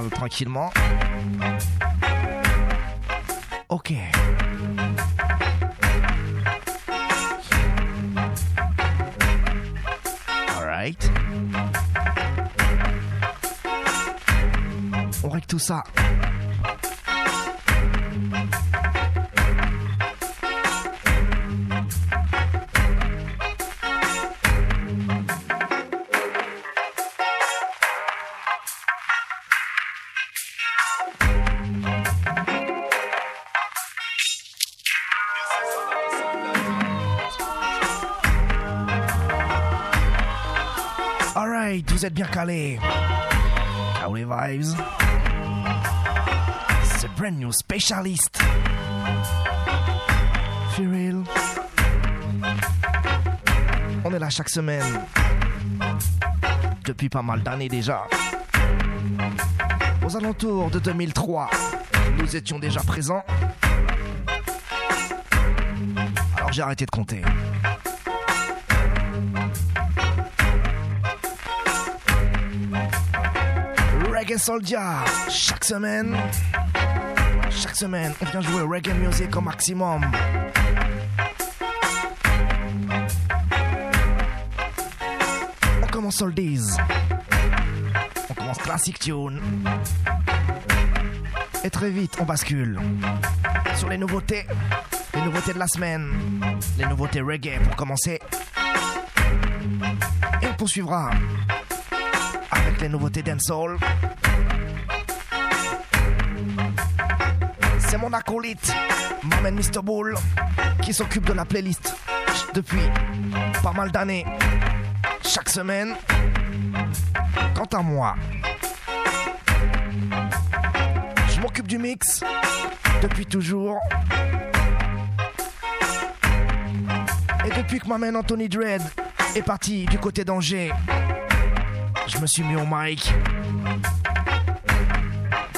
S'installe tranquillement. Ok. Alright. On règle tout ça. Calés. Cowley Vibes. C'est brand new specialist. For real. On est là chaque semaine. Depuis pas mal d'années déjà. Aux alentours de 2003, nous étions déjà présents. Alors j'ai arrêté de compter. Soldier, chaque semaine, chaque semaine, on vient jouer reggae music au maximum. On commence oldies, on commence classic tune, et très vite on bascule sur les nouveautés, les nouveautés de la semaine, les nouveautés reggae pour commencer, et on poursuivra les nouveautés dancehall. C'est mon acolyte, Maman Mr. Bull, qui s'occupe de la playlist depuis pas mal d'années, chaque semaine. Quant à moi, je m'occupe du mix depuis toujours. Et depuis que ma Anthony Dread est parti du côté d'Angers, je me suis mis au mic.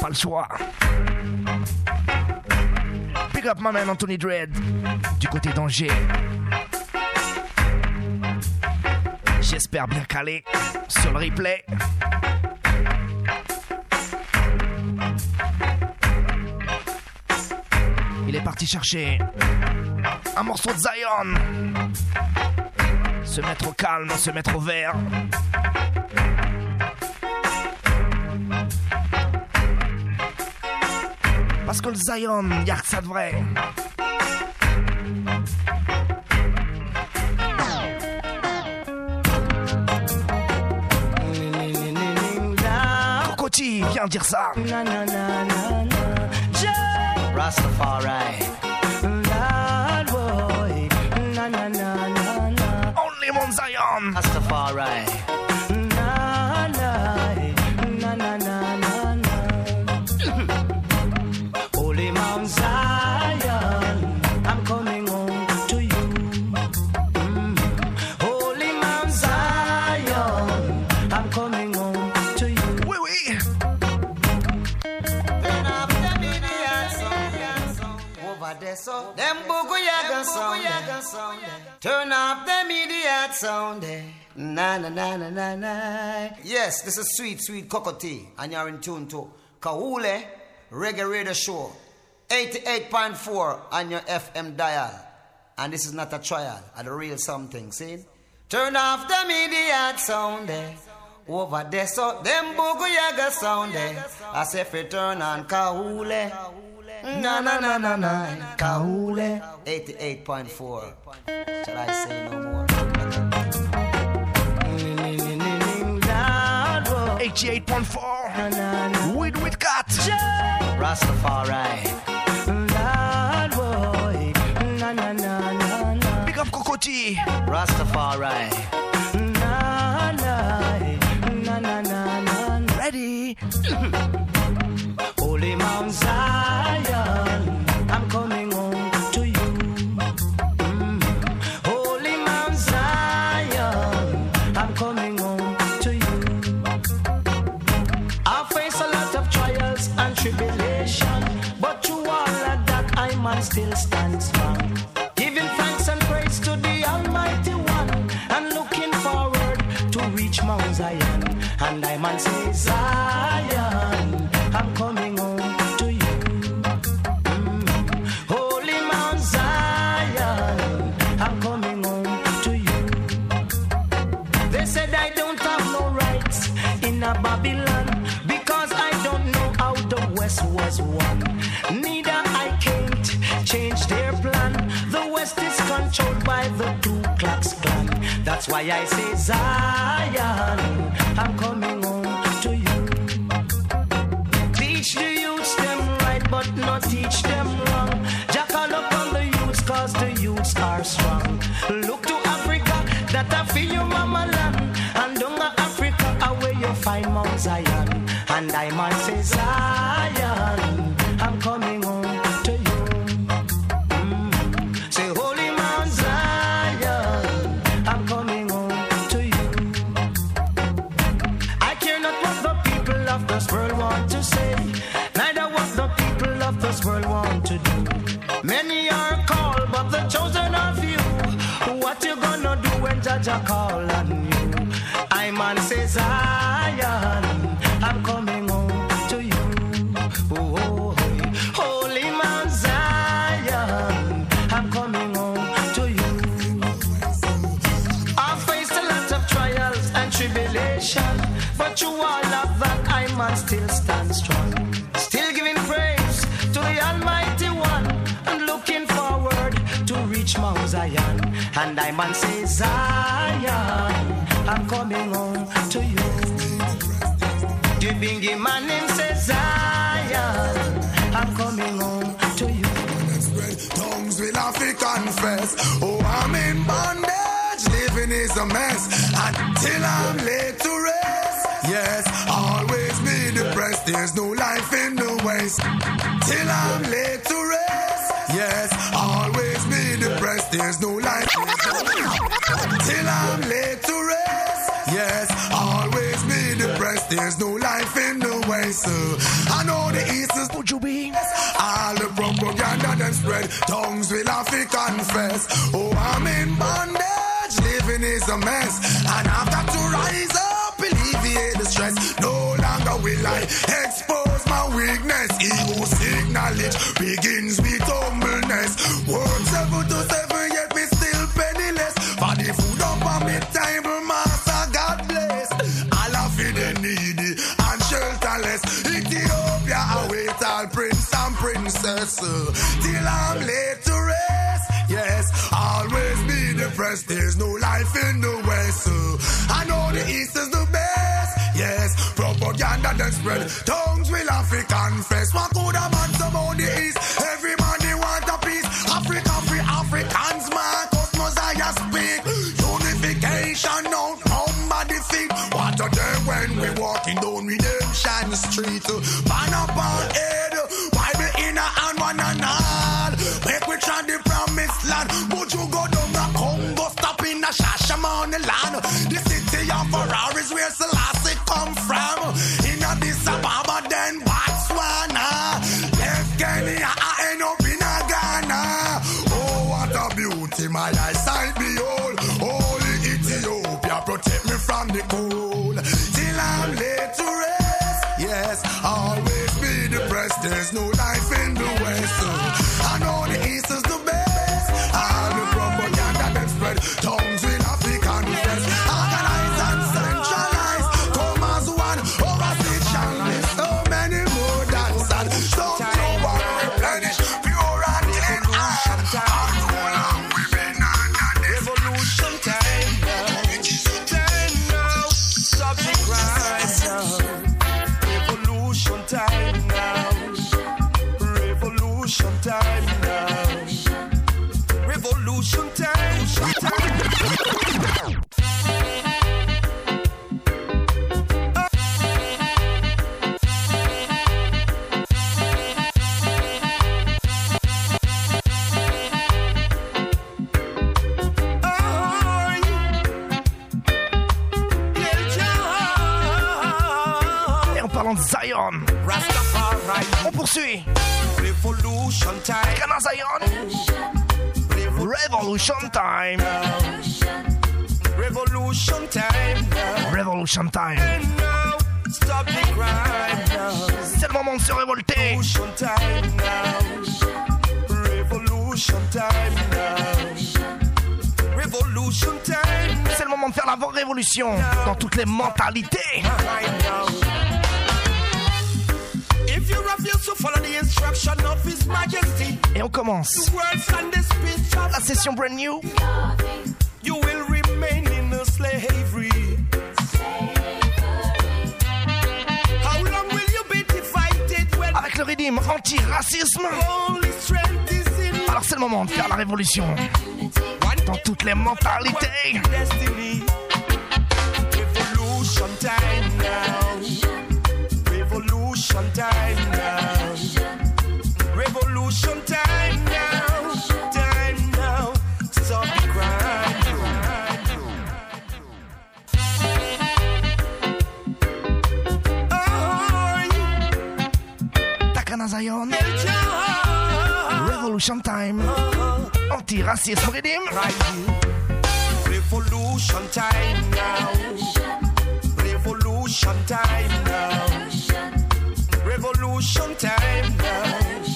Pas le choix. Big up ma man Anthony Dread du côté d'Angers. J'espère bien calé sur le replay. Il est parti chercher un morceau de Zion. Se mettre au calme, se mettre au vert. Parce que le Zion, y'a que ça de vrai. Cocotti, viens dire ça. Rastafari. Only one Zion. Rastafari. Turn off them idiot sound. Eh? Na na na na na na. Yes, this is sweet, sweet cocoa and you're in tune to Kahule Reggae Radio Show, 88.4 on your FM dial. And this is not a trial, a real something. See? Turn off them idiot sound. Eh? Over there, so them boogie sound. Eh? I say, turn on Kahule. Na na na na na, Kahule 88.4. Shall I say no more? 88.4 with with cat. Rastafari. Big up Cocotti. Rastafari. Ready? Holy Mount That's why I say Zion, I'm coming home neither what the people of this world want to do. Many are called, but the chosen are few. What you gonna do when Jaja call on you? Confess. Oh, I'm in bondage. Living is a mess. Until I'm laid to rest. Yes, always be depressed. There's no life in the waste. Till I'm laid to rest. Yes, always be depressed. There's no life. In the rest. Till I'm laid to rest. Yes, always be depressed. There's no life in the waste. Uh, I know the east is Would you be? All the propaganda them spread, tongues will have to confess. Oh, I'm in bondage, living is a mess. And I've got to rise up, alleviate the stress. No longer will I expose my weakness. Who seek knowledge begins uh, Till I'm laid to rest. Yes, always be depressed. There's no life in the west. I know the east is the best. Yes, propaganda then spread. Tongues will have to confess. What could a man about the east? Everybody want a piece. Africa free Africans, man. Cosmos I speak. Unification now, the feet. What a day when we walking down Redemption Street. Milano. This dans toutes les mentalités. Et on commence la session brand new. You will remain in a slavery. Avec le régime anti-racisme. Alors c'est le moment de faire la révolution dans toutes les mentalités. anti-racism rhythm. Revolution time now. Revolution time now. Revolution time now.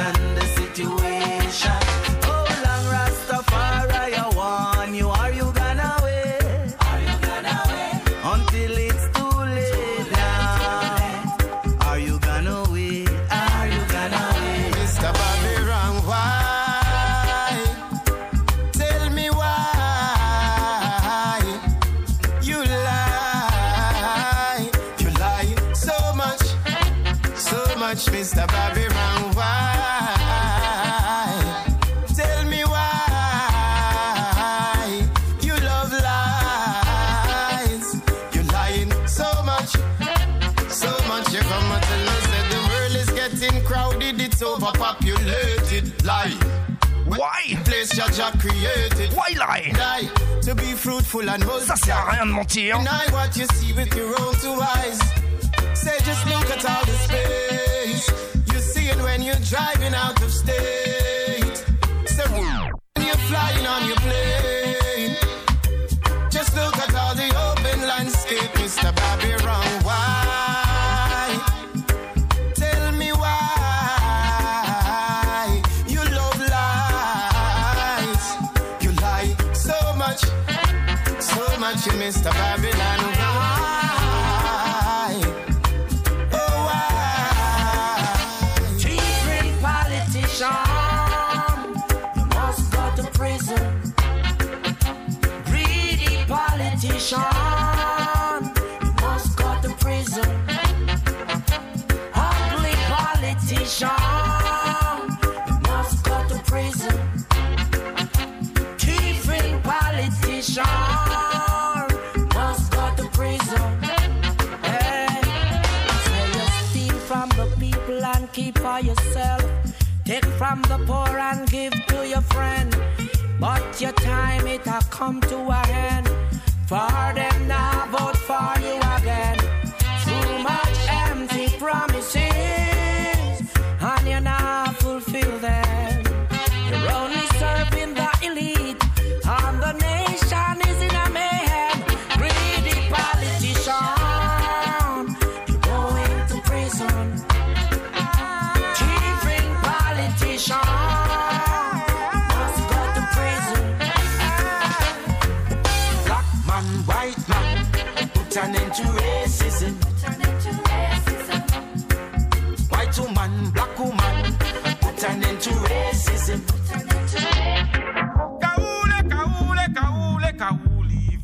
I that Jah created. Wildline. Die to be fruitful and multiply. Ça sert à rien de mentir. Deny what you see with your own two eyes. Say just look at all the space you see it when you're driving out of state. Say when you're flying on your plane. Just look at all the open landscape, Mr. Barbarian. surviving. From the poor and give to your friend. But your time it a come to a end. For them now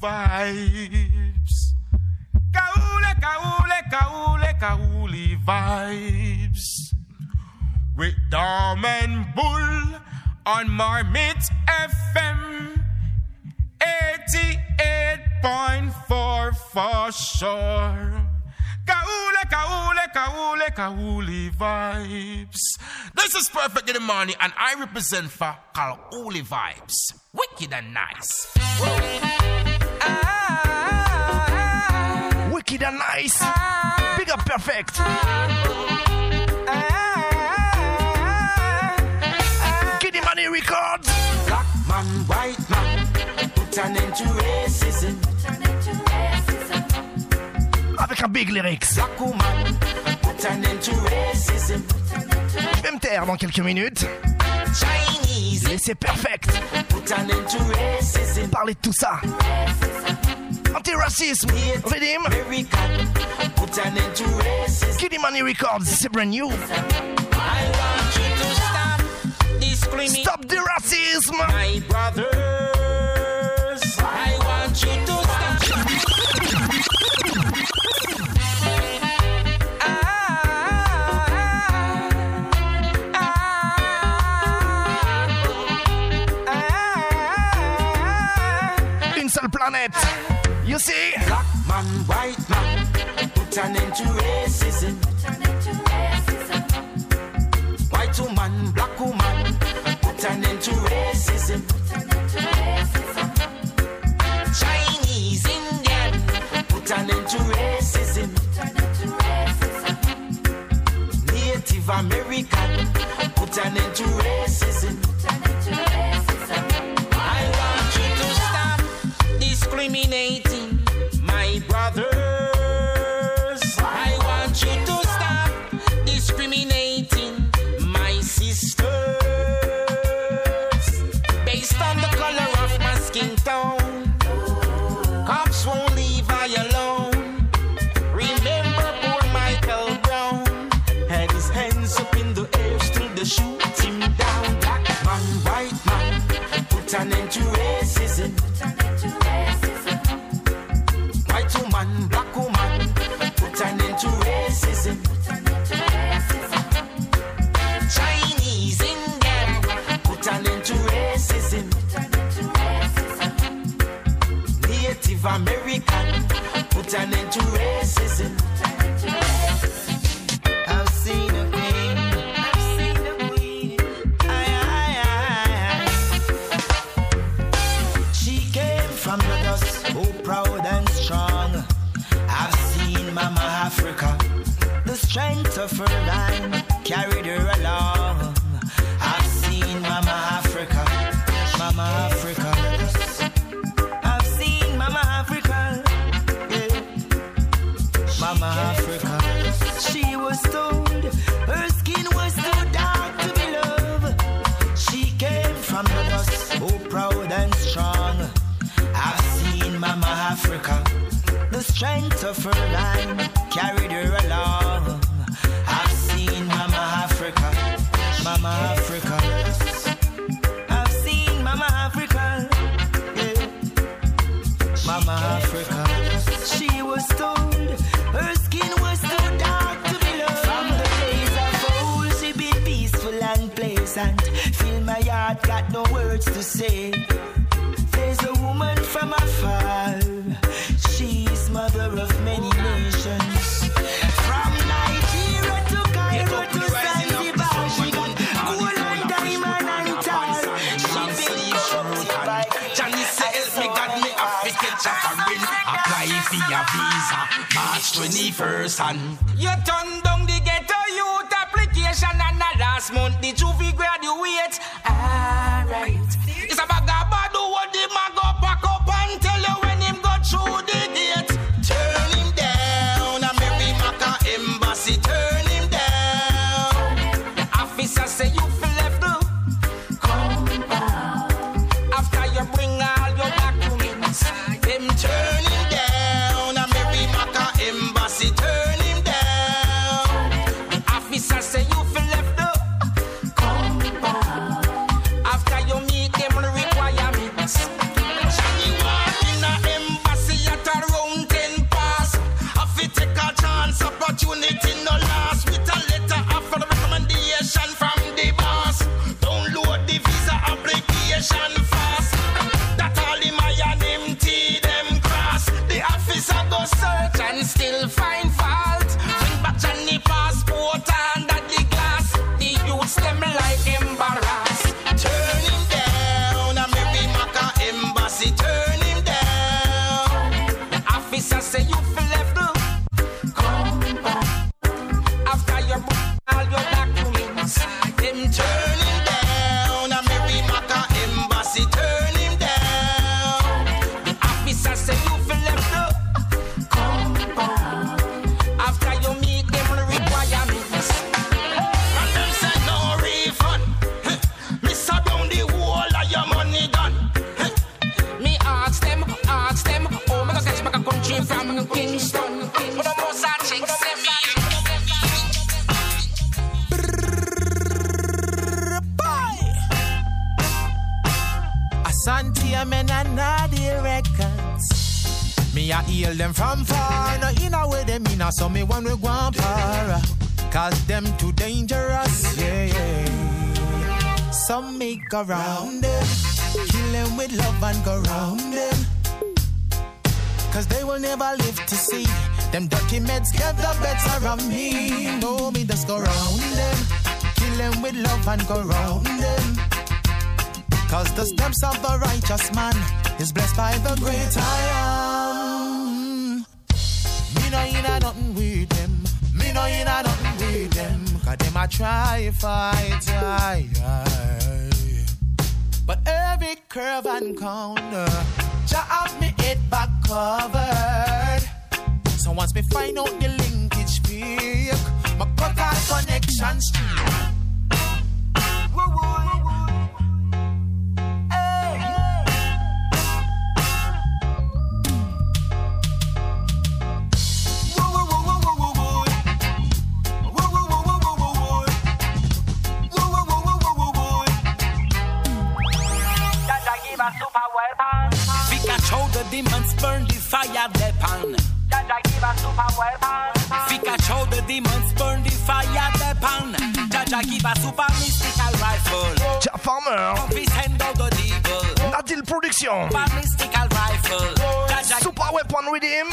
vibes. Kaule, kaule, kaule, kauli vibes. With Dom and Bull on Marmit FM 88.4 for sure. Kaule, kaule, kaule, kauli vibes. This is perfect in the morning, and I represent for Kauli vibes. Wicked and nice. Wicked and nice. Big up perfect. Kitty Money Records. Black man, white man, put an end to racism. Avec un big lyrics. Black woman, put an end to racism. Je vais me taire dans quelques minutes. Chinese, Laissez perfect. put an end to racism. Parler de tout ça. Redeem. American, put an end to racism. Kitty Money Records. C'est brand new. Stop the racism. my brothers. I want you to. You see? Black man, white man, put an end to racism. White woman, black woman, put an end to racism. Chinese, Indian, put an end to racism. Native American, put an end to racism. innocent. Fill my heart, got no words to say. There's a woman from afar. She's mother of many nations. From Nigeria to Cairo to Zanzibar, she got gold and diamond and tar. She been corrupted by Janice help me, God me a fit Apply for a visa, March 21st and you turn down the ghetto youth application and last month the juvie graduate. Alright. It's a bag of men and Nadia records. Me a heal them from far, no in a way them a so me one go and para. Cause them too dangerous, yeah, yeah. Some make around them, kill them with love and go round them. Cause they will never live to see them dirty meds get the better of me. No, me just go round them, kill them with love and go round them. Cause the steps of the righteous man is blessed by the great I am. Me no in nothing with them. Me no in nothing with them. Cause them a try fight. Aye, aye. But every curve and corner, Jah have me head back covered. So once me find out the linkage fake, my cut our connections. Woo, woo, Fika show the demons burn the fire they pan. Jaja give a super mystical rifle. Jack Farmer, Confis hand out the devil. Nadil Production, Super mystical rifle. Jaja Super Weapon with him,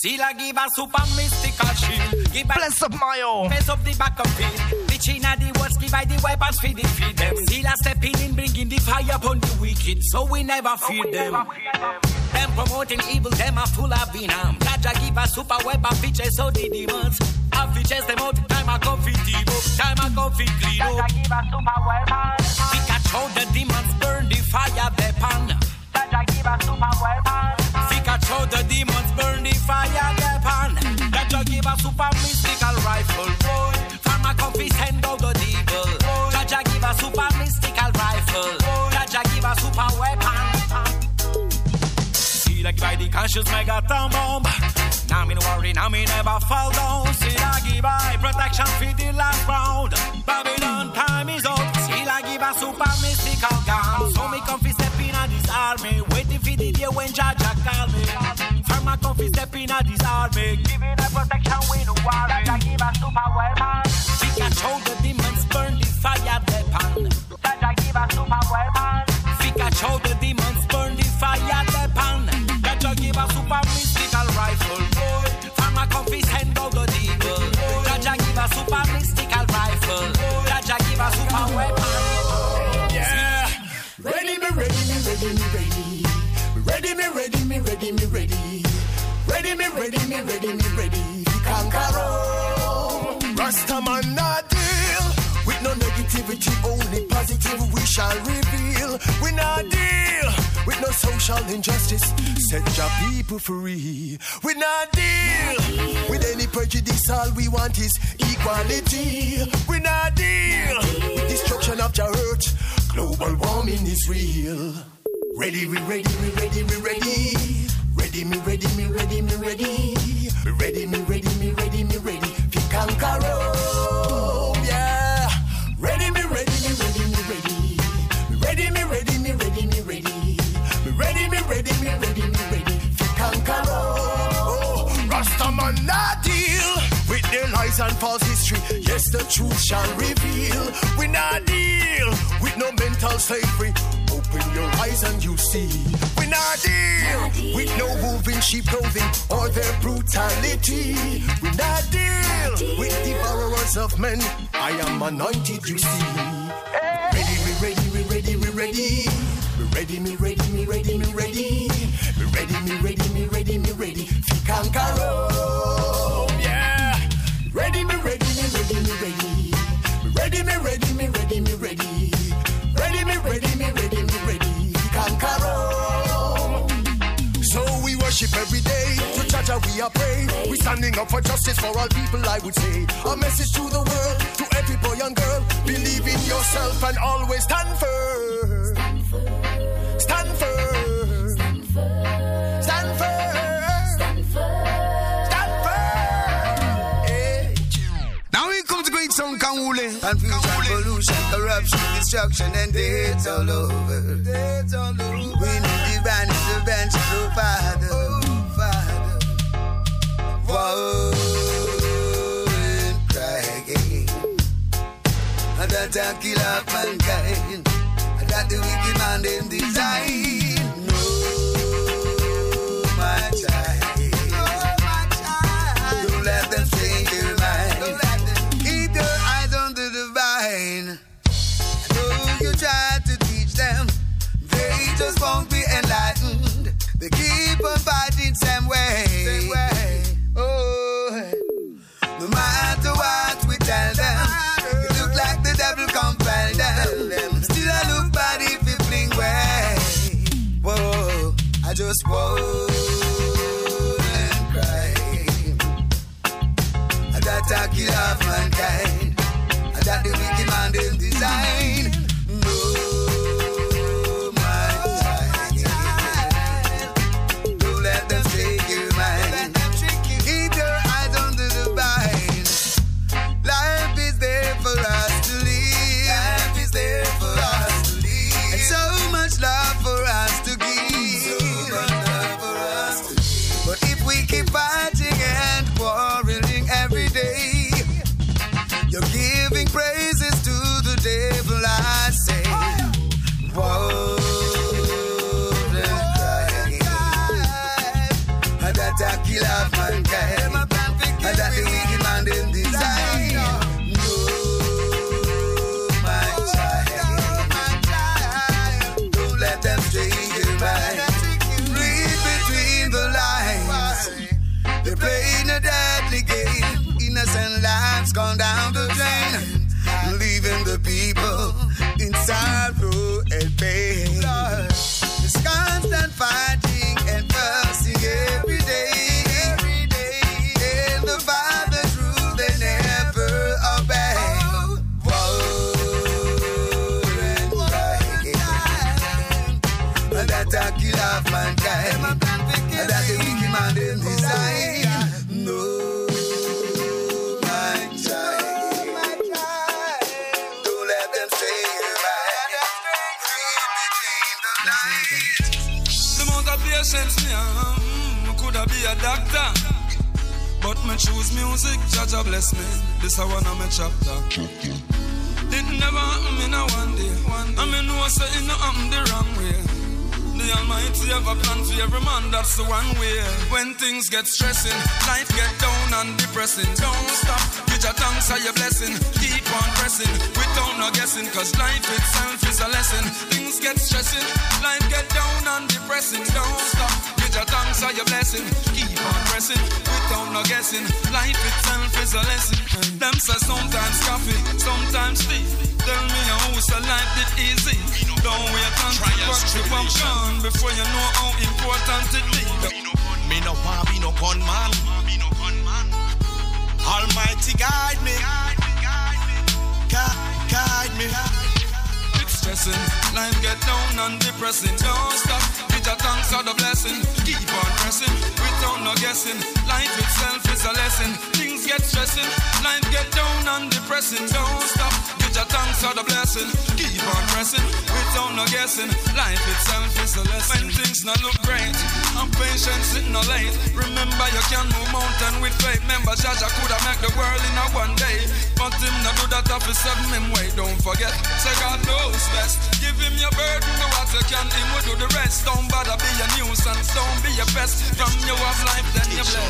Sila give a super mystical shield. Give a Bless up Mayo, face of the back of field. Bitch inna the words, give I the weapons feed it, feed them. Sila stepping in, bringing the fire upon the wicked, so we never fear them. Them promoting evil, them are full of venom. Jaja give a super weapon features, so the demons. I features them out, time I go fit team up, time I go fit clean up. give a super weapon. Pikachu, the demons burn the fire weapon. Jaja give a super weapon. Pikachu, the demons burn the fire weapon. Jaja give a super mystical rifle. Boy. From a confis hand out the devil. Jaja give a super mystical rifle. Jaja give a super weapon. See like by the conscious megaton bomb. Now me no worry, now me never fall down. See like give I protection for the last round. Babylon time is up. See like give a super mystical gun. So me confis step in this army. Waiting for day when Jaja call me. From a confis step in a this army. Giving a protection we no worry. Jaja give a super weapon. Pikachu the demons burn the fire weapon. Jaja give a super weapon. Pikachu the demons burn the fire Ready, me ready, ready, me ready. Me ready, me ready, conquer all. Rastaman not deal with no negativity, only positive we shall reveal. We not deal with no social injustice. Set your people free. We not deal with any prejudice. All we want is equality. We not deal with destruction of your earth. Global warming is real. Ready, we ready, we ready, we ready. Ready, me ready, me ready, me ready. Ready, me ready, me ready, me ready. Fi conquer Rome, yeah. Ready, me ready, me ready, me ready. Ready, me ready, me ready, me ready. Ready, me ready, me ready, me ready. Fi conquer Rome. Oh, Rastaman not deal with their lies and false history. Yes, the truth shall reveal. We not deal with no mental slavery. Open your eyes and you see. We're not deal with no moving sheep clothing or their brutality. We're not deal with devourers of men. I am anointed, you see. Ready, we ready, we ready, we ready. We ready, me ready, me ready, me ready. Me ready, me ready, me ready, me ready. Fi conquer Rome, yeah. Ready, me ready, me ready, me ready. Me ready, me ready, me ready, To Jaja we are pray. We standing up for justice for all people, I would say. A message to the world, to every boy and girl. Believe in yourself and always stand firm. Stand firm. Stand firm. Stand firm. Stand firm. Now we come to great song Kangule. Confusion, pollution, corruption, destruction, and deaths all over. We need divine intervention, oh Father. Oh, Father. Whoa, and cry again. And that I kill off mankind. That the wicked man them design. No, my child. Don't let them change your mind. Keep your eyes on the divine. Though you try to teach them, they just won't be enlightened. They keep on fighting same way. Just and cry. I that I kill off mankind. I that the wicked man them design. Music, bless me. This a one of my chapter. It never happen in a one day. I mean, no say it happen the wrong way. The Almighty have a plan for every man, that's the one way. When things get stressing, life get down and depressing. Don't stop, give your thanks for your blessing. Keep on pressing, without no guessing, cause life itself is a lesson. Things get stressing, life get down and depressing. Don't stop, give your thanks for your blessing. Keep on pressing, pressing, without no guessing. Life itself is a lesson. Them say sometimes coffee, sometimes tea. Tell me how is a life that easy. Don't wait until what you have gone before you know how important it is. Me no want be no gunman. Almighty guide me. Guide, guide me. It's stressing, life get down and depressing. Don't stop, your thanks for the blessing. Keep on pressing, without no guessing. Life itself is a lesson. Things get stressing, life get down and depressing. Don't stop, with your thanks for the blessing. Keep on pressing, without no guessing. Life itself is a lesson. When things not look great, and patience is no late. Remember you can move mountain with faith. Remember Jaja coulda make the world in a one day, but him not do that his seven him way. Don't forget, say God knows best. Give him your burden, do what you can. Him will do the rest. Don't bother be a nuisance, don't be a pest. From you have life, then you bless.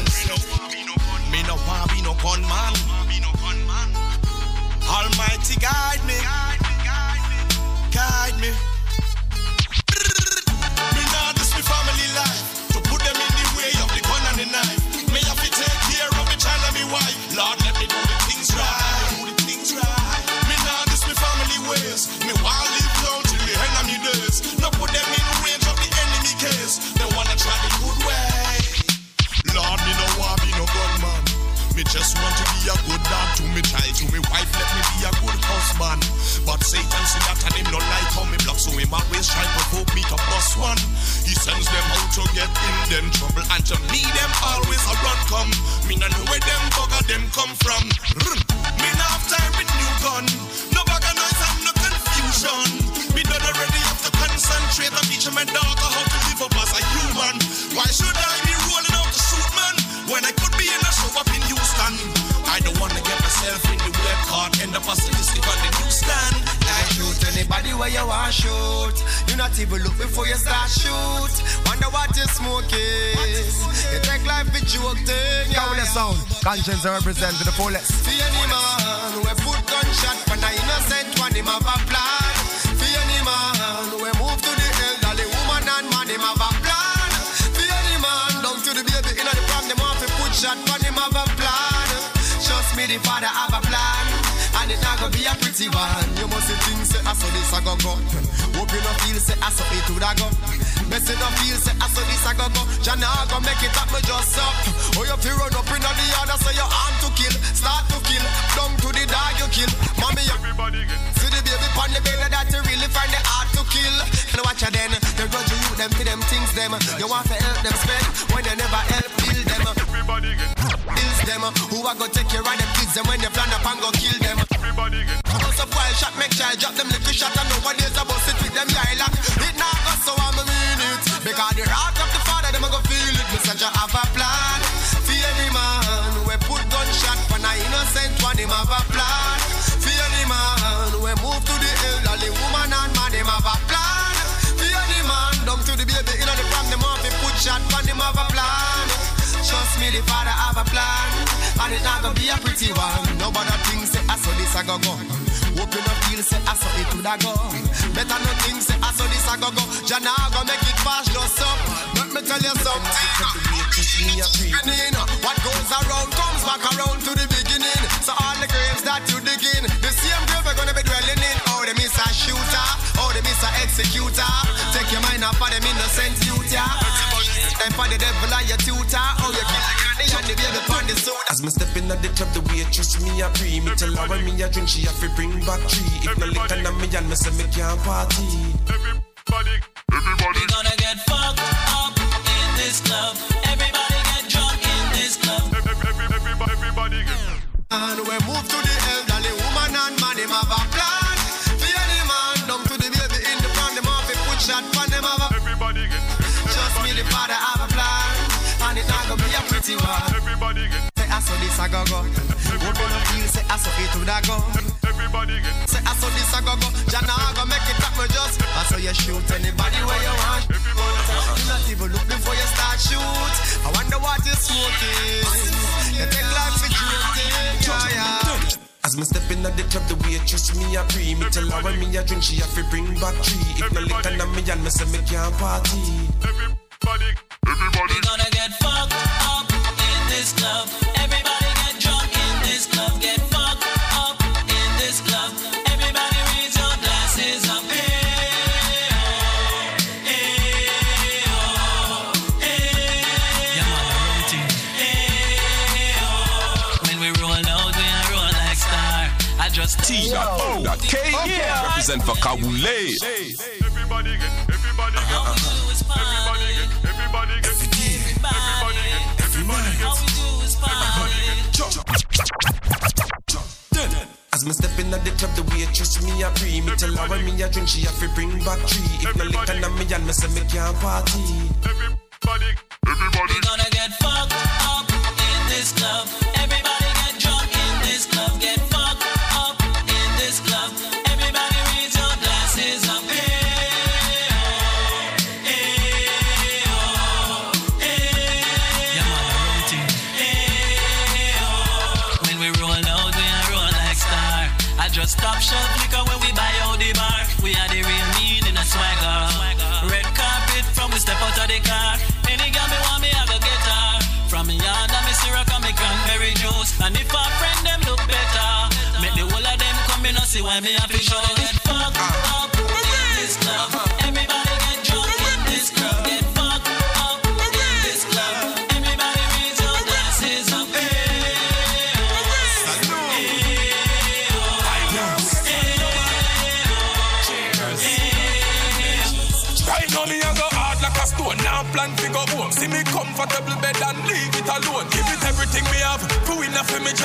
Innocent have a plan. For any man who move to the elderly woman and man, him have a plan. For any man down to the baby in the pram, them have to put shot for him have a plan. Trust me, the father have a plan, and it not gonna be a pretty one. Nobody thinks I saw this I go go. Hope you no feel say I saw it would a go. Better no think say I saw this I go go. Jana go make it fast just up. Let me tell you something. Beginning, what goes around comes back around to the beginning. So all the graves that you dig in, the same grave we're gonna be dwelling in. Oh, they miss a shooter, oh they miss a executor. Take your mind off of them innocent youth, yeah. Time for the devil and your tutor. Oh, you kill the granny and the baby on the soda. As me step in at the club, the waitress me a pre. Me tell her when me a drink, she have to bring back three. If no liquor na me and me say me can't party. Everybody, everybody. We gonna get fucked up in this club. Everybody get drunk in this club. Everybody, everybody. everybody. And we move to the elderly woman and man, him have a plan. For any man down to the baby in the front, them have a put shot for them have a. Everybody get. Say I saw this I go go. Hope you no feel say I saw it would a go. Everybody get. Say I saw this I go go. Jana I go make it up, me just. I saw you shoot anybody where you want. You not even look before you start shoot. I wonder what you smoking. You take life for granted, yeah yeah. As me step in at the club, the waitress me a pre. Me tell her when me a drink, she have to bring back three. If no liquor na me and me say me can't party. Everybody, everybody. We gonna get fucked Represent for Kawule. Everybody get, everybody get, uh-huh. everybody get, everybody get, everybody get, everybody get, As me step in at the club, the waitress me a pre Me tell her when me a drink, she have to bring back three. If no liquor na me and me say me can't party. Everybody, everybody. We gonna get fucked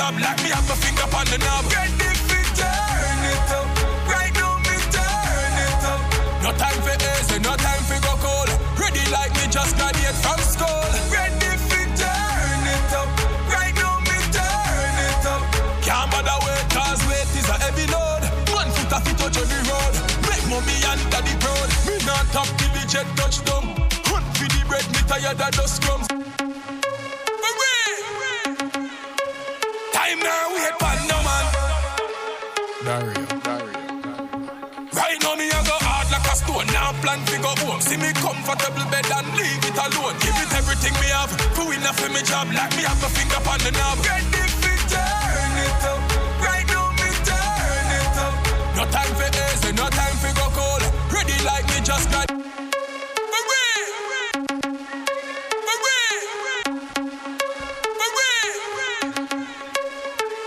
job like me have a finger on the knob. Ready fi turn it up. Right now me turn it up. No time for easy, no time for go cold. Ready like me just graduate from school. Ready fi turn it up. Right now me turn it up. Can't bother wait cause weight is a heavy load. One foot a fit touch on the road. Make mommy under the road. Me not top till the jet touch down. Hunt for the bread, me tired of dust crumbs. Plan to go home. See me comfortable bed and leave it alone. Give it everything me have. Who enough for me job like me have a finger on the knob. Ready fi turn it up. Right now me turn it up. No time for easy, no time for go cold. Ready like me just got.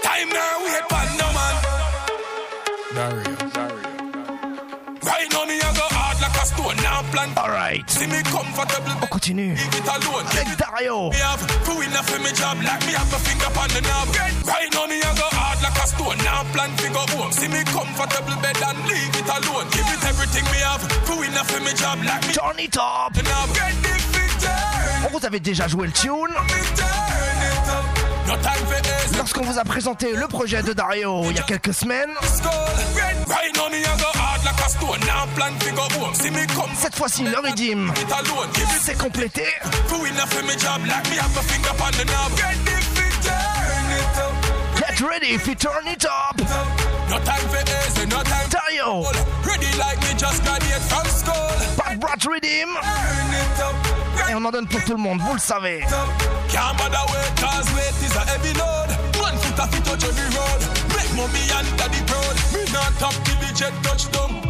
Time now wait for no man. Dario. Right now me a go hard like a stone. Now plan. Alright. See me comfortable. On continue. Leave it alone. Avec Dario. Me have who enough for me job like me have a finger on the knob. Right now me a go hard like a stone. Now plan to go home. See me comfortable bed and leave it alone. Give it everything me have. Who enough for me job like me. Turn it up. The knob. On vous avait déjà joué le tune lorsqu'on vous a présenté le projet de Dario il y a quelques semaines. Cette fois-ci, le redeem s'est complété. Get ready if you turn it up. No time for easy, no time Ready like me just graduate from school. Bad Brat Redeem. Et on en donne pour tout le monde, vous le savez. Can't bother wait cause weight is a heavy load. One foot a fit touch every road. Make mommy under the road. Me not top till the jet touch down.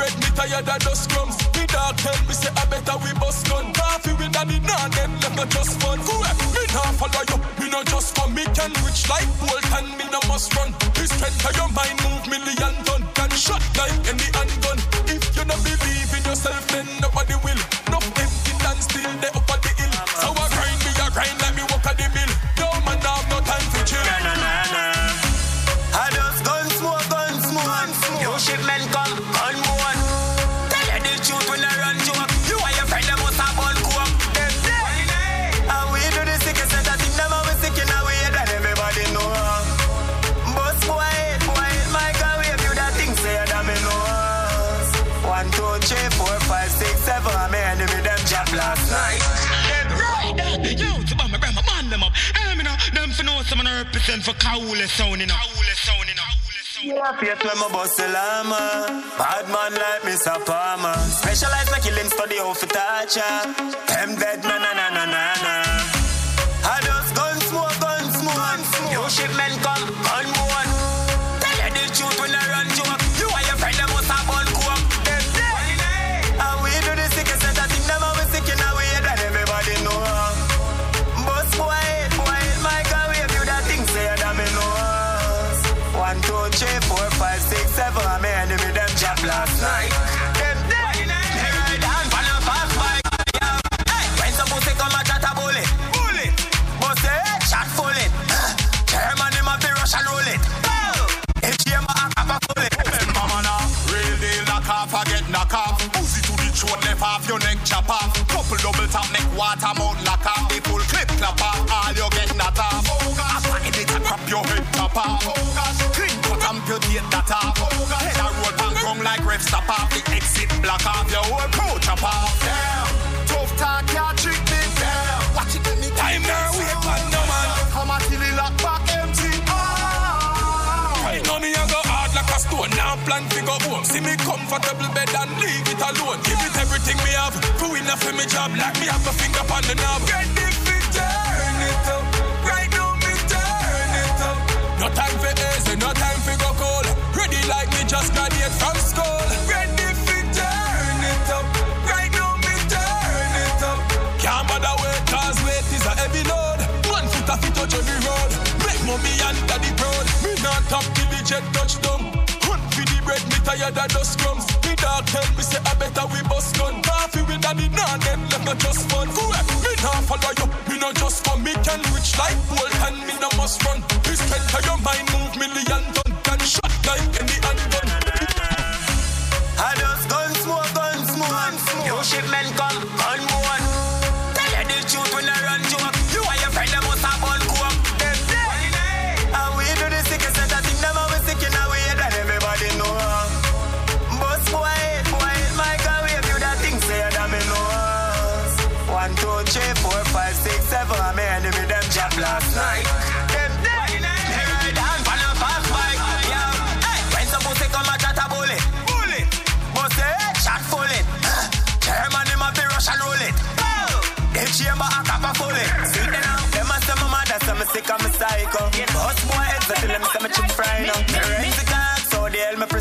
Bread, me tired of dust crumbs. Me dog tell me say I better we bust gun. Coffee with daddy, nah them left not just fun. Correct, me not follow you. Me not just come, me can reach like Bolt and me no must run. The strength of your mind move million ton. Can shot like any handgun. If you not believe in yourself, then nobody will. No empty and still they up represent for Kaule sound, you know. Kaule sound, you know. Yeah, faith when my boss a llama. Bad man like Mr. Palmer. Specialize my killing study how to ya. Them dead, na na na na na na. I just gun smoke, gun smoke. You shipment come, gun one.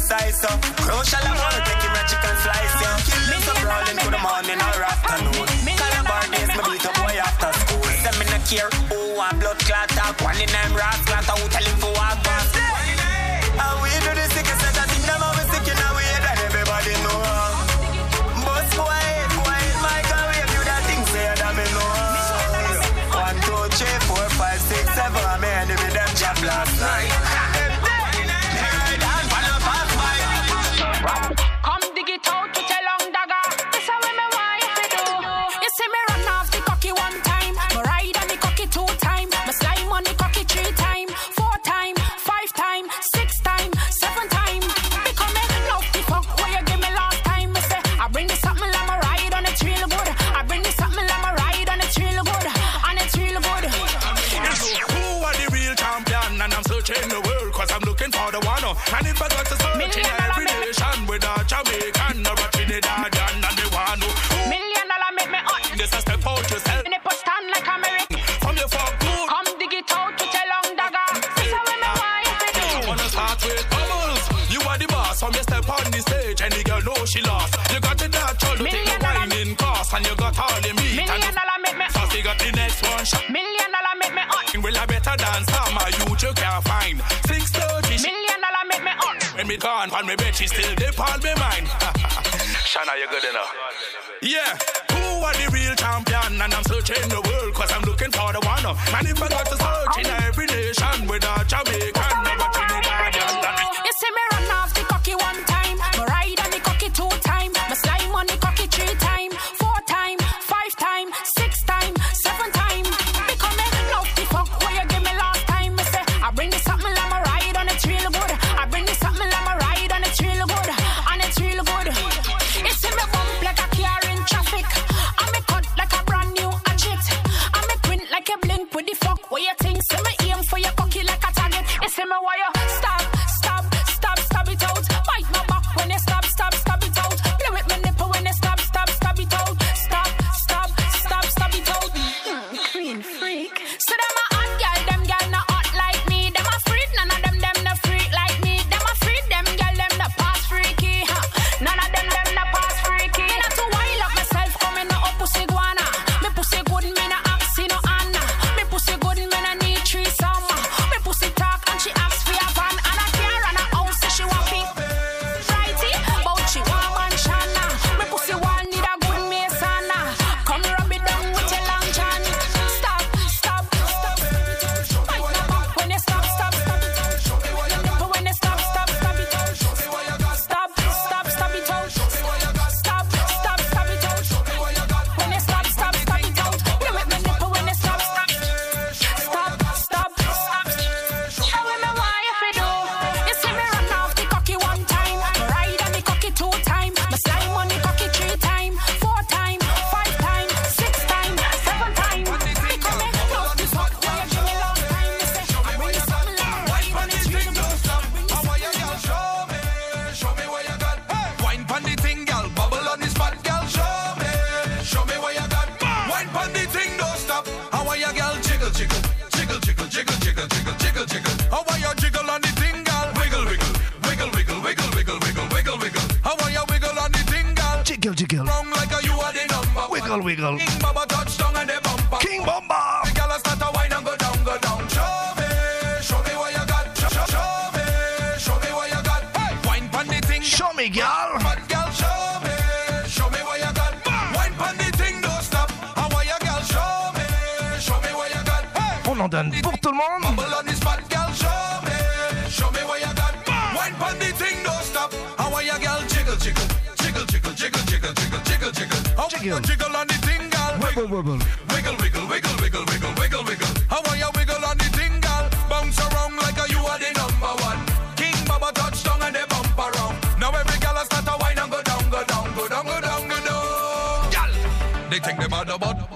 size, so Crucial, I wanna take him chicken slice, yeah Me so brawling to the morning or afternoon. Calabar days, me beat a boy after school. Them me a care, oh, I'm blood clatter, up One in them rascal, I tell gone, on my bitch, she still dip on me mind. Shana, you good enough. Yeah, who are the real champion? And I'm searching the world. make you blink with the fuck. Where you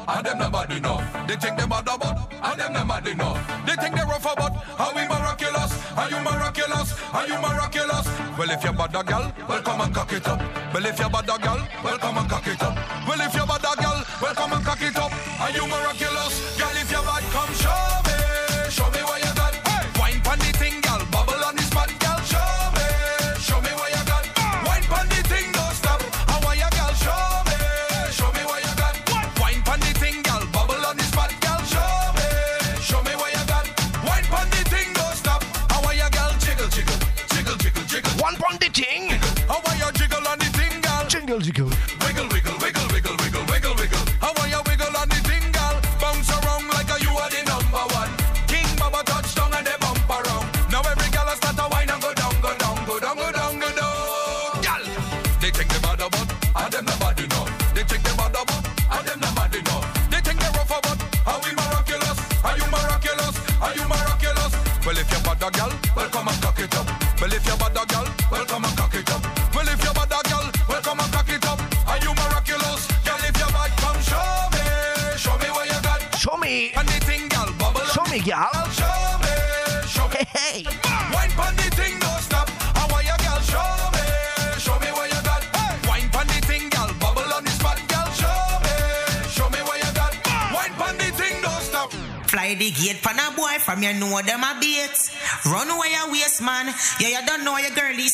and them not bad enough. They think they bad about, and them mad enough. They think they rough about, how we miraculous, are you miraculous, are you miraculous? Well, if you're bad girl, well come and cock it up. Well, if you're bad girl, well come and cock it up.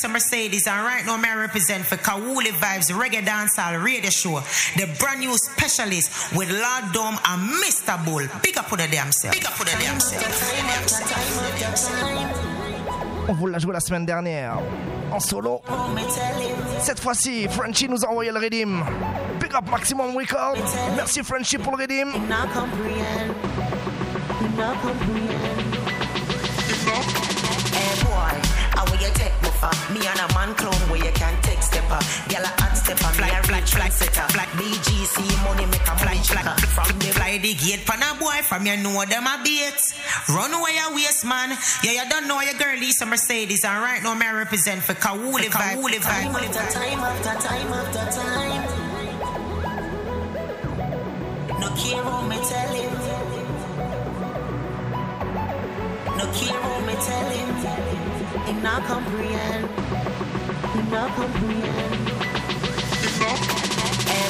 Mercedez. And right now me represent for Kawuli Vibes Reggae Dancehall Radio Show. The brand new specialist with Lord Dom and Mr. Bull. Pick up for the damn self. Pick up for the damn On vous l'a joué la semaine dernière. En solo. Cette fois-ci, Frenchy nous a envoyé le redeem. Big up Maximum Record. Merci Frenchy pour le redeem. Stepper. Girl a hot stepper, a flat flat setter. Flat BGC money make a fly checker. From the fly the gate pan a boy from you know them a bait. Run away your waist man. Yeah, you don't know your girl Lisa Mercedez. And right now me represent for Kawuli vibe. Kawuli Time after time after time after time. No care me tell him. No care me tell him. He not comprehend. Hey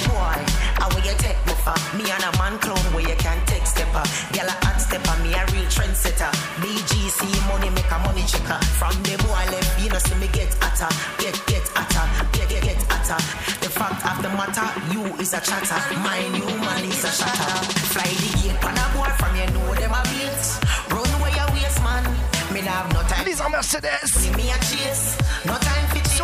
boy, how will you take me? Me and a man clone where you can take stepper. A hot stepper, me a real trendsetter. BGC money money checker. From the boy left, you know see me get hotter, get get hotter, get get hotter. The fact of the matter, you is a chatter, my new man is a shatter. Fly the gate, from them a. Run where man. Me have no time. Lisa Mercedez. Me a chase, no time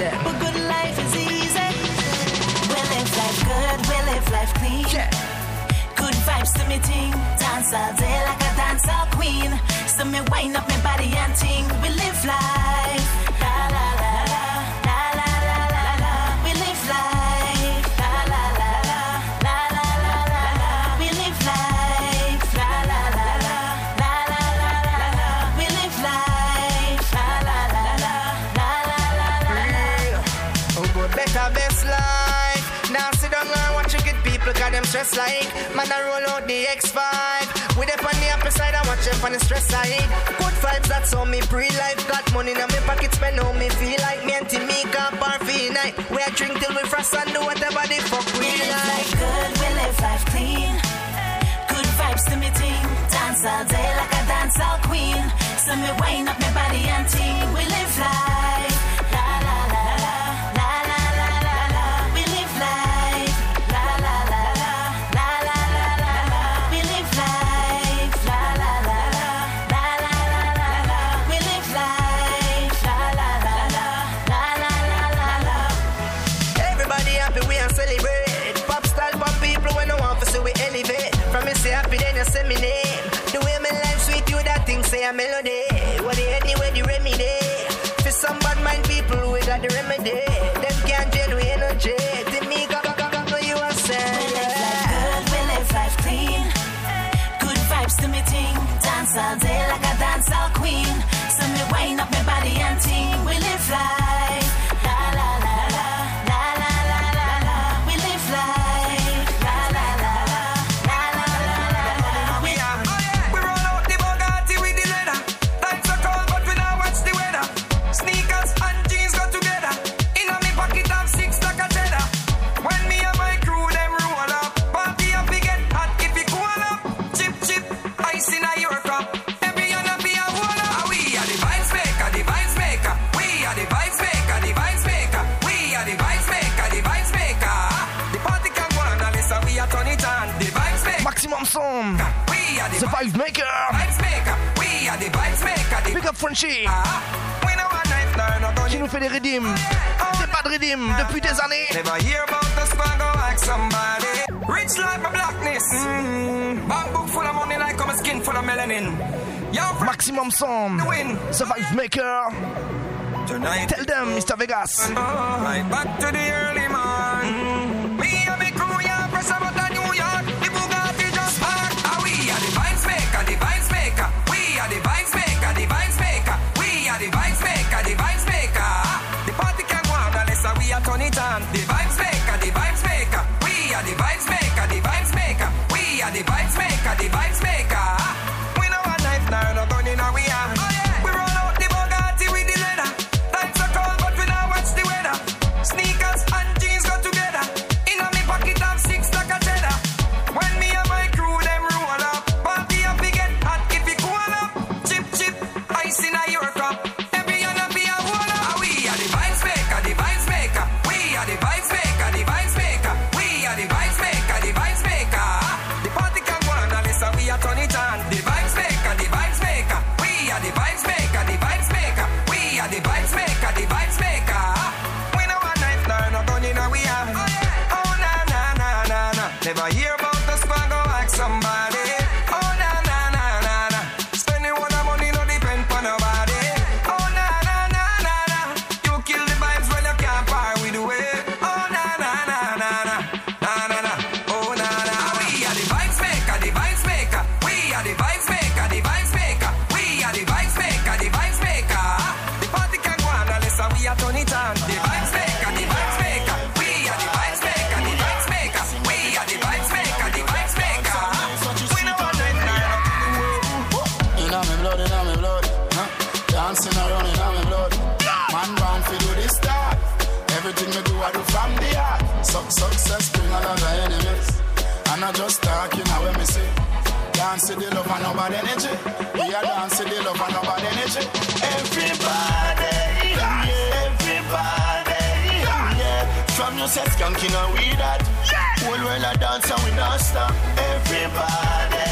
that. But good life is easy. We live life good, we live life clean. Yeah. Good vibes to me ting. Dance all day like a dancer queen. So me wind up my body and ting. We live life. like man, I roll out the X5. With up on the upper side, I watch up on the stress side. Good vibes, that's how me pre life. Got money in my pockets, spend how me feel like. Me and Timmy got bar fee night. We I drink till we frost and do whatever the fuck we, we like. like. good, we live life clean. Good vibes to me team. Dance all day like a dance all queen. So me wind up my body and team. We live life. fly. Qui nous fait des redeems. C'est pas de redeem depuis des années. Rich like my blackness. Hmm. Bank book full of money like my skin full of melanin. Maximum sound. Survive maker. Tonight. Tell them, Mr. Vegas. Back to the early morning. Hmm. bad energy. We are dancing the love and no bad energy. Everybody, yeah. everybody, yeah. From you say skanking and we that. Whole world are dance and we don't stop. Everybody.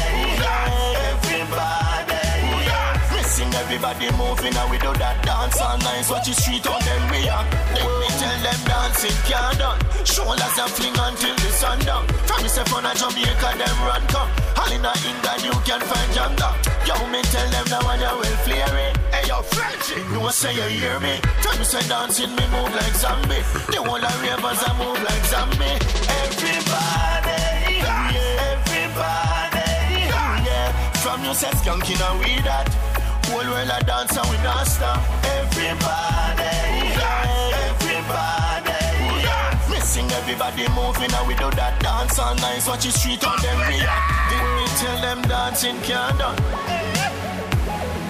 and everybody moving and we do that dance all night. Watch the street on them react. Let me tell them dancing can't done. Shoulders and fling until the sun down. From the from a Jamaica, them run come. All in England you can find jamaica. Yo, me tell them now and you will flare it. Hey yo, Frenchie, you will say you hear me. Tell me say dancing me move like zombie. The whole of ravers I move like zombie. Everybody, yeah, everybody, yeah. From you say skunk in we that. Whole world a dance and we not stop. Everybody, yeah, everybody, yeah. Me sing everybody moving and we do that dance all nice. Watch the street on them react. Did me tell them dancing can't done,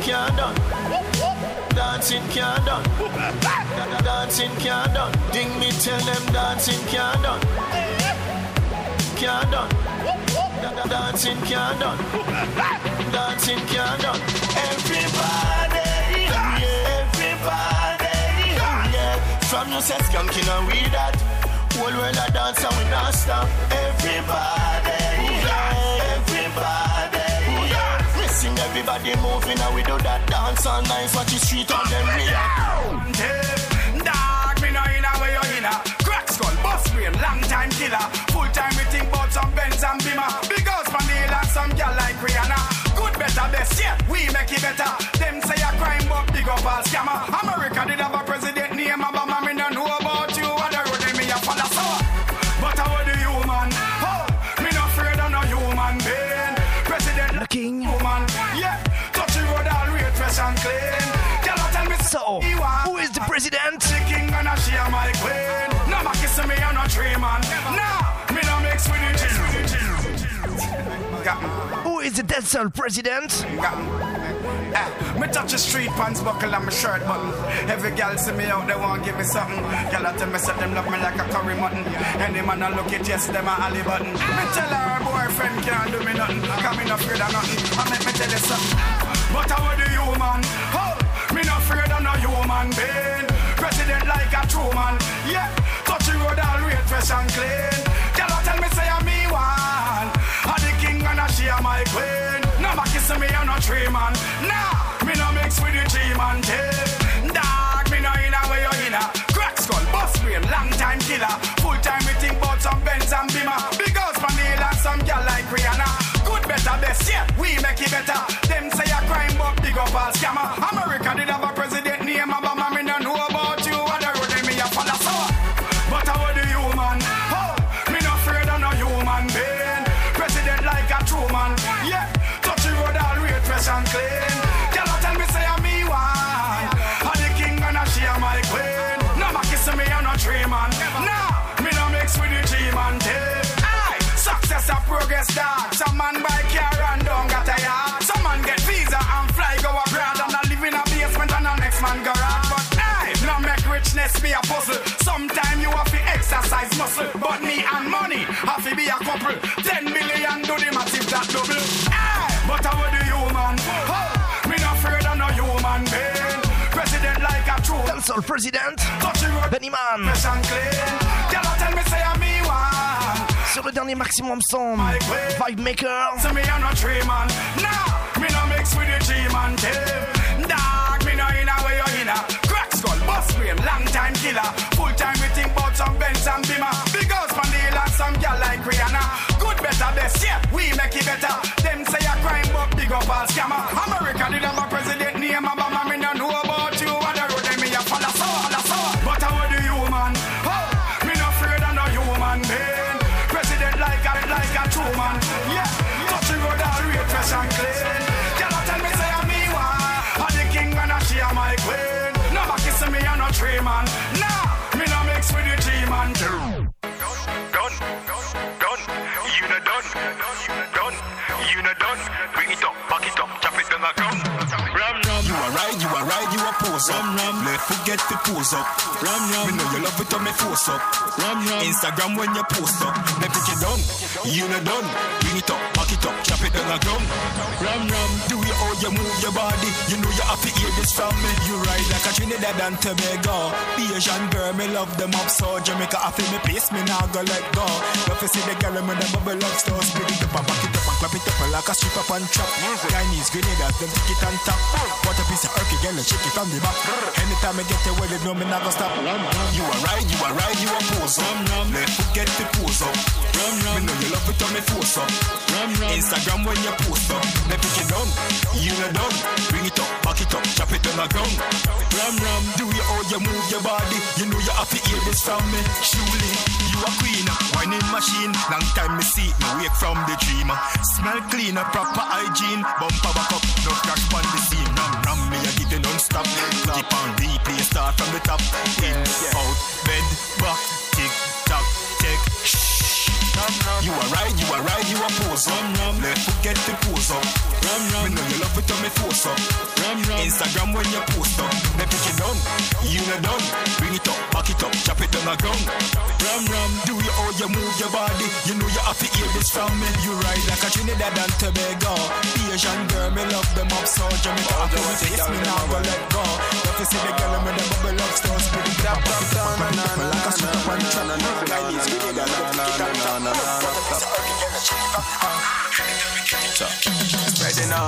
can't done. Dancing can't done, dancing can't done. Ding me tell them dancing can't done, can't done. Dancing can't done, dancing can't done. Everybody, yeah, everybody, yeah. From you say skanking and we that. Whole world a dance and we not stop. Everybody, yeah, everybody, yeah. We sing everybody moving and we do that dance all nice. Watch the street on them react. Dog, me no in a way you in a Crack skull, bust brain, long time killer Full time we think about some Benz and Beamer better, best, yeah, we make it better. Them say a crime, but big up all scammer. America did have a is the dancehall president? Me. Eh, me touch the street pants buckle on my shirt button. Every gal see me out, they want give me something. Gal a tell me say them love me like a curry mutton. Any man a look it, yes, them a alley button. Me tell her boyfriend can't do me nothing. Cause me no afraid of nothing. I make me tell you something. But how do you man? Oh, me no afraid of no human being. President like a true man. Yeah, touch the road all rate fresh and clean. Gal a tell me say I'm my queen. No ma kiss me on no tree man. Nah, me no mix with the G man tape. Dog, me no in a way you in a crack skull, bust brain, long time killer. Full time we think about some Benz and Beamer. Big house for me and some gal like Rihanna. Good, better, best, yeah, we make it better. Them say a crime, but big up all scammer. America did have a Ah, a way you in a crack skull, bust brain, long time killer. Full time we think about some Benz and Beamer. Big house for the and some gal like Rihanna. Good, better, best, yeah, we make it better. Them say a crime, but big up all scammer. America did have a you know done, done, you know done. Bring it up, back it up, chop it down a gun. Ram ram. You are right, you are right, you are pose up. Left forget to pose up. Ram ram. Me know you love it when me force up. Ram ram. Instagram when you post up. Let pick it down. You know done. Bring it up, back it up, chop it down a gun. Ram ram. Do you how you move your body? You know you have to hear this from me. You ride like a Trinidad and Tobago. Asian girl, me love them up so Jamaica. I feel me pace, me now go let go. Love to see the girl when the bubble love stars. Bring it up and back it up and clap it up and like a strip up and trap. Chinese grenaders, them pick it on top. What a piece of erky, girl, and shake it from the back. Anytime I get away, they know me not gonna stop. You are right, you are right, you are pose up. Let's forget the pose up. Me know you love it when me force up. Instagram when you post up. Me pick it down, you know done. Bring it up, back it up, chop it on the ground. Ram ram, do you how you move your body? You know you have to hear this from me. Surely, you a queen, whining machine. Long time me see me wake from the dream. Smell clean, proper hygiene. Bumper back up, no crash on the scene. Ram ram, me a give you non-stop. Keep on replay, start from the top. In, out, bend, back, tick, tock. You are right, you are right, you are pose up. Let's forget the pose up. Me know you love it when me force up. Instagram when you post up. Me pick it down, you know done. Bring it up, back it up, chop it on the ground. Ram ram, do you how you move your body? You know you have to hear this from me. You ride like a Trinidad and Tobago. Asian girl, me love them up so Jamaica. After we face me now, go let go. If you see the girl, me the bubble love stones. Put it up, up, down, na na na like a strip up and trap. Chinese Grenada, na na na na na Ready now.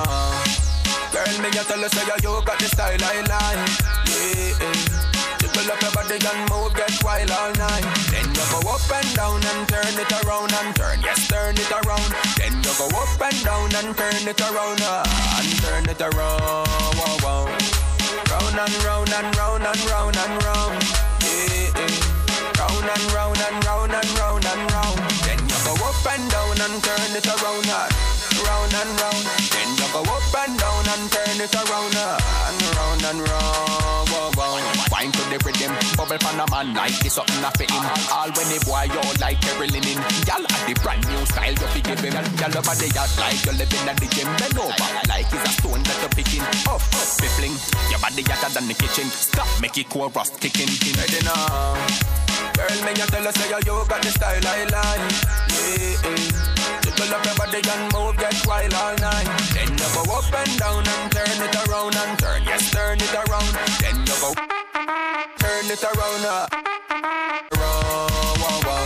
Girl, me ya tell you say you got the style I like. Yeah. Jiggle up your body and move, get wild all night. Then you go up and down and turn it around and turn, yes, turn it around. Then you go up and down and turn it around uh, and turn it around. Wow, wow. Round and round and round and round and round. Yeah, yeah. Round and round and round and round and round. Then you go up and down and turn it around uh, and turn it around uh, and round and round. Wow, wow. Wine to the rhythm, bubble pan a man like this something a fit him. All when the boy you like every linen. Y'all have the brand new style you fi give him. Y'all over the yacht like you're living at the gym. Bend over like it's a stone that you're picking. Up, up, piffling. Your body hotter than the kitchen. Stop, make it core rust kicking. Ready now. Girl, me ya tell her say you got the style I like. Yeah, yeah. Pull up your body and move, get wild all night. Then you go up and down and turn it around and turn, yes, turn it around. Then you go turn it around, uh. Round, wow, wow.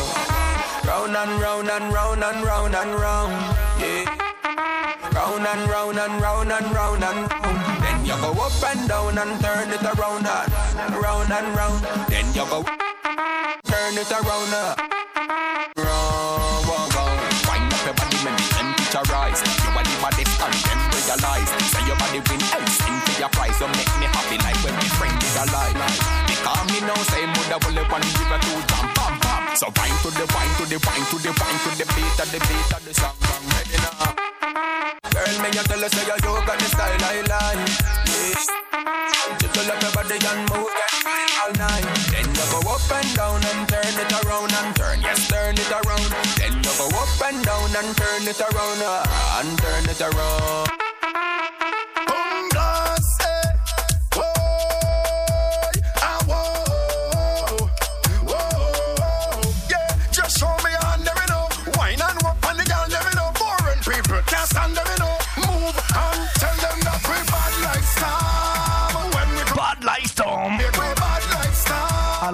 Round and round and round and round and round, yeah. Round and round and round and round and round. Then you go up and down and turn it around, uh. round and round. Then you go turn it around, uh. You make me happy like when my friend is alive. Because me now say mother will let one give a two jump, bam, bam. So wine to the wine to the wine to the wine to the beat of the beat of the song. Bang, ready now. Girl, me you tell her say you got the style I like. Yeah. Jiggle up your body and move that all night. Then you go up and down and turn it around and turn, yes, turn it around. Then you go up and down and turn it around uh, and turn it around. Just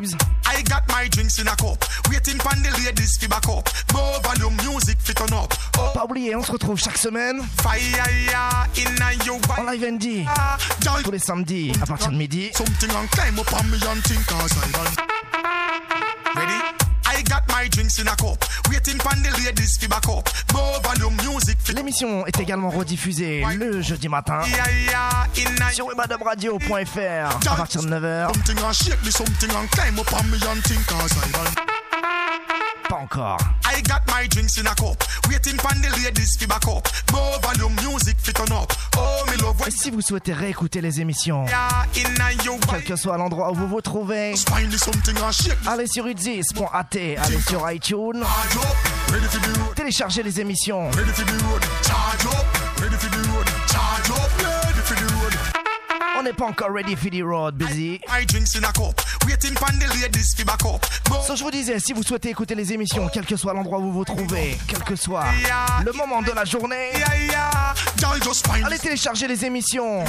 vibes? I got my drinks in a cup. Waiting for the ladies fi back up. More volume music fit on up. Oh, Pas oublier, on se retrouve chaque semaine fire in a you en live ND tous les samedis à partir de midi. something and climb up on me and think cause I in a cup. Waiting for the ladies back up. Music L'émission est également rediffusée le jeudi matin sur à partir de 9h. Something and shake me something and climb up on me and think cause I done. Pas encore. I got my drinks in a cup. Waiting for the ladies fi back up. More volume music fi turn up. Oh me love Et si vous souhaitez réécouter les émissions, quel que soit l'endroit où vous vous trouvez, allez sur udzis.at, allez sur iTunes, téléchargez les émissions. N'est pas encore ready for the road, busy. So, je vous disais, si vous souhaitez écouter les émissions, quel que soit l'endroit où vous vous trouvez, quel que soit le moment de la journée, yeah yeah. Y'all just find allez télécharger les émissions.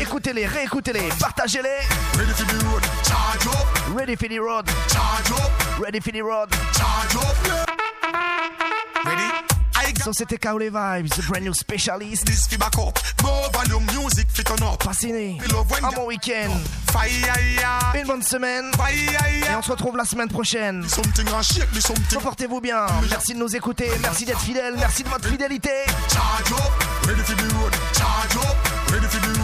Écoutez-les, réécoutez-les, partagez-les. Ready for the road. Charge up, Ready for the road, charge up, ready for the road. charge up. Ready? So, c'était Kaole Vibes, the brand new specialist. this fi back up. More volume music fi turn up. When un bon week-end, Fire une bonne semaine, Fire et on se retrouve la semaine prochaine. Something and shake me something. Portez-vous bien, merci de nous écouter, merci d'être fidèles, merci de votre fidélité. Charge up, ready for the road. Charge up,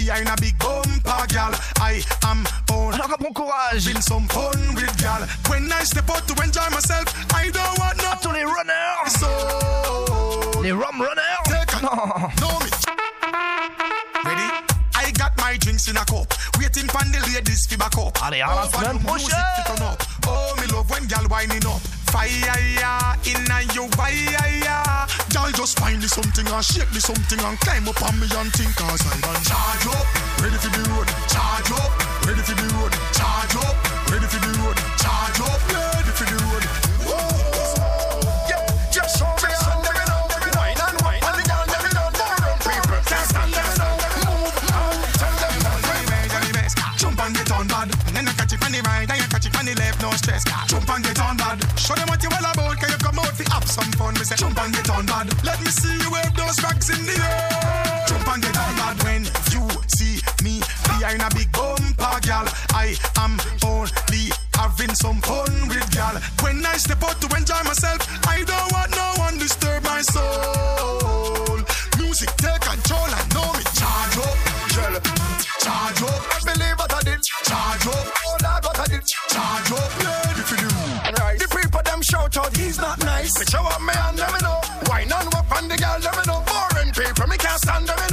And get on bad when you see me behind a big bumper, gal. I am on. Alors, bon courage Having some fun with gal. When I step out to enjoy myself, I don't want no. à tous les runners. So Les Rum Runners. Take a- Non. Know me. Ready? I got my drinks in a cup. Waiting for the ladies fi back up. Allez, à la semaine prochaine. fi turn up. Oh, me love when gal winding up. Fire inna you fire. Y'all just find me something and shake me something and climb up on me and think cause I done charge up. Ready for the road. Charge up. Ready for the road. Jump and get on bad. Show them what you all about. Can you come out fi have some fun? Me say jump and get on bad. Let me see you wave those rags in the air. Jump and get on bad when you see me behind a big bumper, gal. I am only having some fun with gal. When I step out to enjoy myself, I don't want no one disturb my soul. Out, he's not nice. Me show up me and let me know. Wine and walk on the girl, let me know. Boring people, me can't stand them,